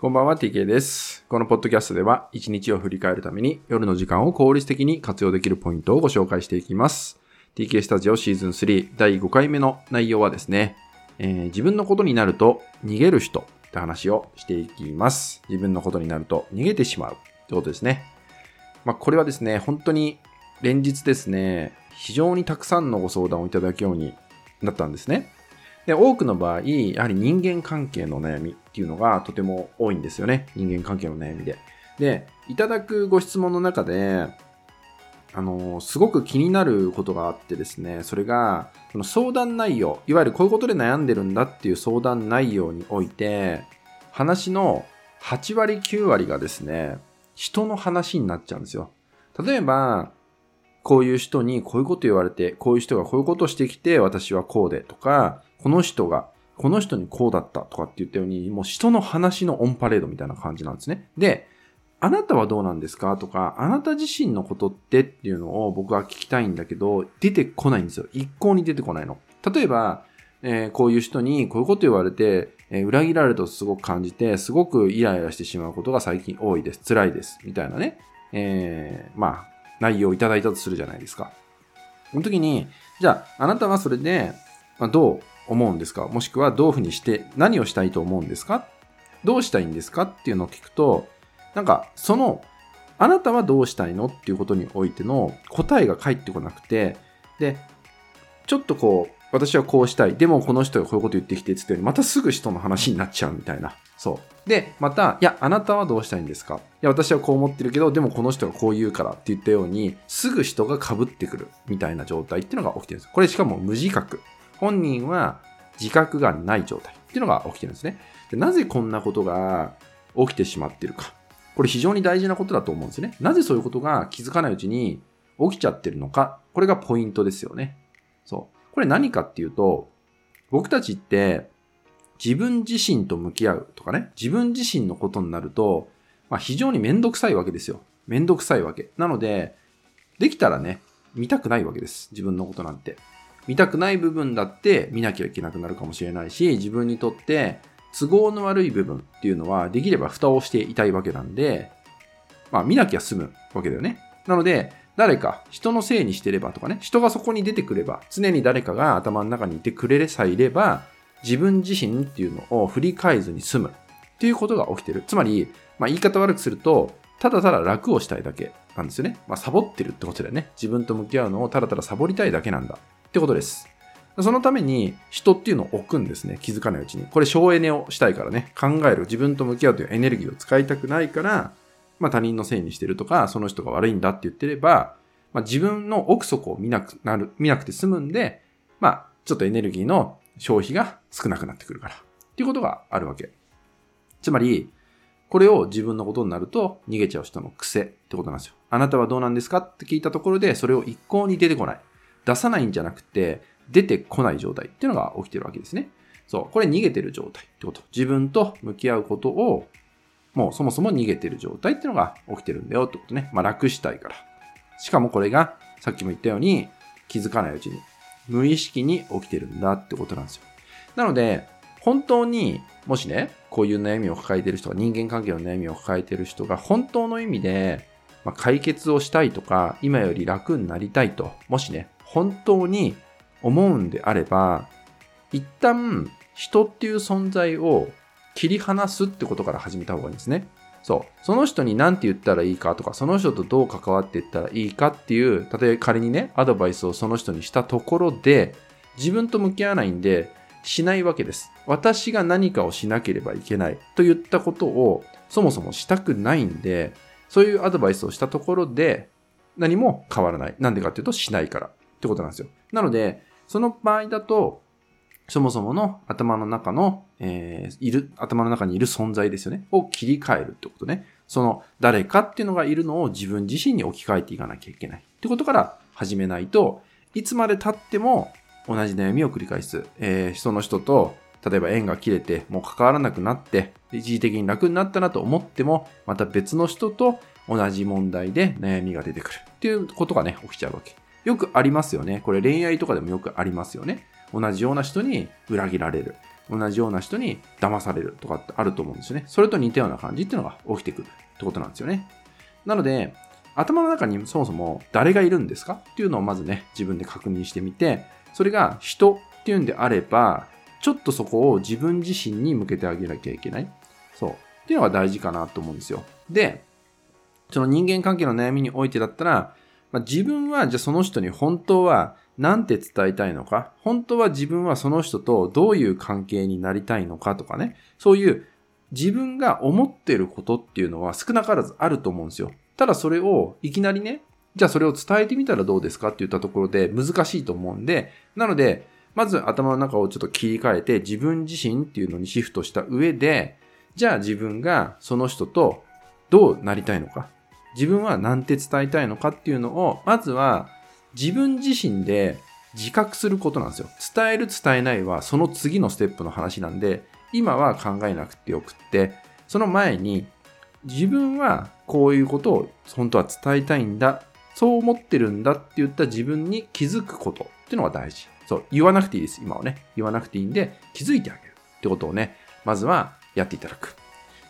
こんばんは、TK です。このポッドキャストでは、一日を振り返るために、夜の時間を効率的に活用できるポイントをご紹介していきます。TK スタジオシーズン3第5回目の内容はですね、えー自分のことになると逃げる人って話をしていきます。自分のことになると逃げてしまうってことですね。まあ、これはですね、本当に連日ですね、非常にたくさんのご相談をいただくようになったんですね。で、多くの場合、やはり人間関係の悩みっていうのがとても多いんですよね。人間関係の悩みで。で、いただくご質問の中で、あの、すごく気になることがあってですね、それが、その相談内容、いわゆるこういうことで悩んでるんだっていう相談内容において、話の8割9割がですね、人の話になっちゃうんですよ。例えば、こういう人にこういうこと言われて、こういう人がこういうことをしてきて、私はこうでとか、この人が、この人にこうだったとかって言ったように、もう人の話のオンパレードみたいな感じなんですね。で、あなたはどうなんですかとか、あなた自身のことってっていうのを僕は聞きたいんだけど、出てこないんですよ。一向に出てこないの。例えば、えーこういう人にこういうこと言われて、えー裏切られるとすごく感じて、すごくイライラしてしまうことが最近多いです。辛いです。みたいなね。えーまあ、内容をいただいたとするじゃないですか。その時に、じゃあ、あなたはそれで、まあ、どう思うんですか？もしくはどういうふうにして何をしたいと思うんですか？どうしたいんですか？っていうのを聞くと、なんか、その、あなたはどうしたいの？っていうことにおいての答えが返ってこなくて、で、ちょっとこう、私はこうしたい。でもこの人がこういうこと言ってきてって言ったように、またすぐ人の話になっちゃうみたいな。そう。で、また、いや、あなたはどうしたいんですか？いや、私はこう思ってるけど、でもこの人がこう言うからって言ったように、すぐ人が被ってくるみたいな状態っていうのが起きてるんです。これしかも無自覚。本人は自覚がない状態っていうのが起きてるんですね。でなぜこんなことが起きてしまってるか。これ非常に大事なことだと思うんですね。なぜそういうことが気づかないうちに起きちゃってるのか。これがポイントですよね。そう。これ何かっていうと、僕たちって自分自身と向き合うとかね、自分自身のことになると、まあ、非常にめんどくさいわけですよ。めんどくさいわけ。なので、できたらね、見たくないわけです。自分のことなんて。見たくない部分だって見なきゃいけなくなるかもしれないし、自分にとって都合の悪い部分っていうのはできれば蓋をしていたいわけなんで、まあ見なきゃ済むわけだよね。なので、誰か人のせいにしてればとかね、人がそこに出てくれば、常に誰かが頭の中にいてくれさえいれば、自分自身っていうのを振り返ずに済むっていうことが起きてる。つまり、まあ言い方悪くすると、ただただ楽をしたいだけなんですよね。まあサボってるってことだよね。自分と向き合うのをただただサボりたいだけなんだってことです。そのために人っていうのを置くんですね。気づかないうちに。これ省エネをしたいからね。考える。自分と向き合うというエネルギーを使いたくないから、まあ他人のせいにしてるとか、その人が悪いんだって言ってれば、まあ自分の奥底を見なくなる、見なくて済むんで、まあちょっとエネルギーの消費が少なくなってくるから。っていうことがあるわけ。つまり、これを自分のことになると逃げちゃう人の癖ってことなんですよ。あなたはどうなんですか？って聞いたところで、それを一向に出てこない。出さないんじゃなくて、出てこない状態っていうのが起きてるわけですね。そう。これ逃げてる状態ってこと。自分と向き合うことを、もうそもそも逃げてる状態っていうのが起きてるんだよってことね。まあ楽したいから。しかもこれが、さっきも言ったように、気づかないうちに、無意識に起きてるんだってことなんですよ。なので、本当に、もしね、こういう悩みを抱えてる人が、人間関係の悩みを抱えてる人が、本当の意味で、まあ、解決をしたいとか、今より楽になりたいと、もしね、本当に思うんであれば、一旦、人っていう存在を切り離すってことから始めた方がいいんですね。そう。その人に何て言ったらいいかとか、その人とどう関わっていったらいいかっていう、例えば仮にね、アドバイスをその人にしたところで、自分と向き合わないんで、しないわけです。私が何かをしなければいけないと言ったことをそもそもしたくないんで、そういうアドバイスをしたところで何も変わらない。なんでかっていうとしないからってことなんですよ。なので、その場合だと、そもそもの頭の中の、えーいる、頭の中にいる存在ですよね。を切り替えるってことね。その誰かっていうのがいるのを自分自身に置き換えていかなきゃいけない。ってことから始めないと、いつまで経っても同じ悩みを繰り返す。えーその人と、例えば縁が切れて、もう関わらなくなって、一時的に楽になったなと思っても、また別の人と同じ問題で悩みが出てくる。っていうことがね、起きちゃうわけ。よくありますよね。これ恋愛とかでもよくありますよね。同じような人に裏切られる。同じような人に騙されるとかってあると思うんですよね。それと似たような感じっていうのが起きてくるってことなんですよね。なので、頭の中にそもそも誰がいるんですかっていうのをまずね、自分で確認してみて、それが人っていうんであれば、ちょっとそこを自分自身に向けてあげなきゃいけない。そう。っていうのが大事かなと思うんですよ。で、その人間関係の悩みにおいてだったら、まあ、自分はじゃあその人に本当は何て伝えたいのか、本当は自分はその人とどういう関係になりたいのかとかね、そういう自分が思ってることっていうのは少なからずあると思うんですよ。ただそれをいきなりね、じゃあそれを伝えてみたらどうですかって言ったところで難しいと思うんで、なので、まず頭の中をちょっと切り替えて自分自身っていうのにシフトした上で、じゃあ自分がその人とどうなりたいのか、自分は何て伝えたいのかっていうのを、まずは自分自身で自覚することなんですよ。伝える伝えないはその次のステップの話なんで、今は考えなくてよくって、その前に自分はこういうことを本当は伝えたいんだ、そう思ってるんだって言った自分に気づくことっていうのが大事。そう、言わなくていいです、今はね。言わなくていいんで、気づいてあげるってことをね、まずはやっていただく。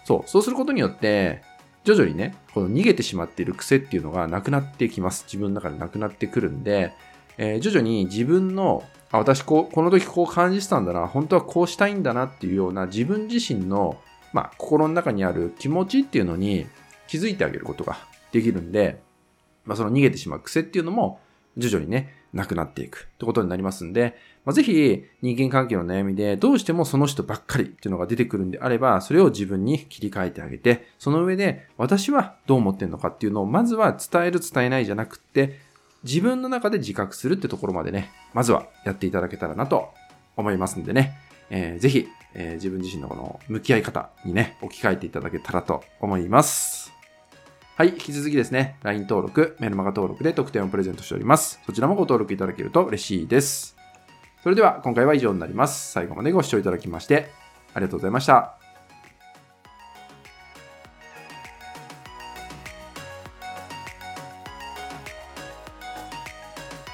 そう、そうすることによって、徐々にね、この逃げてしまっている癖っていうのがなくなってきます。自分の中でなくなってくるんで、えー、徐々に自分の、あ、私こう、この時こう感じてたんだな、本当はこうしたいんだなっていうような自分自身の、まあ、心の中にある気持ちっていうのに気づいてあげることができるんで、まあ、その逃げてしまう癖っていうのも徐々にね、なくなっていくってことになりますんで、まあ、ぜひ人間関係の悩みでどうしてもその人ばっかりっていうのが出てくるんであれば、それを自分に切り替えてあげて、その上で私はどう思ってんのかっていうのをまずは伝える伝えないじゃなくって、自分の中で自覚するってところまでね、まずはやっていただけたらなと思いますんでね、えー、ぜひ、えー、自分自身のこの向き合い方にね、置き換えていただけたらと思います。はい、引き続きですね、LINE 登録、メルマガ登録で特典をプレゼントしております。そちらもご登録いただけると嬉しいです。それでは今回は以上になります。最後までご視聴いただきましてありがとうございました。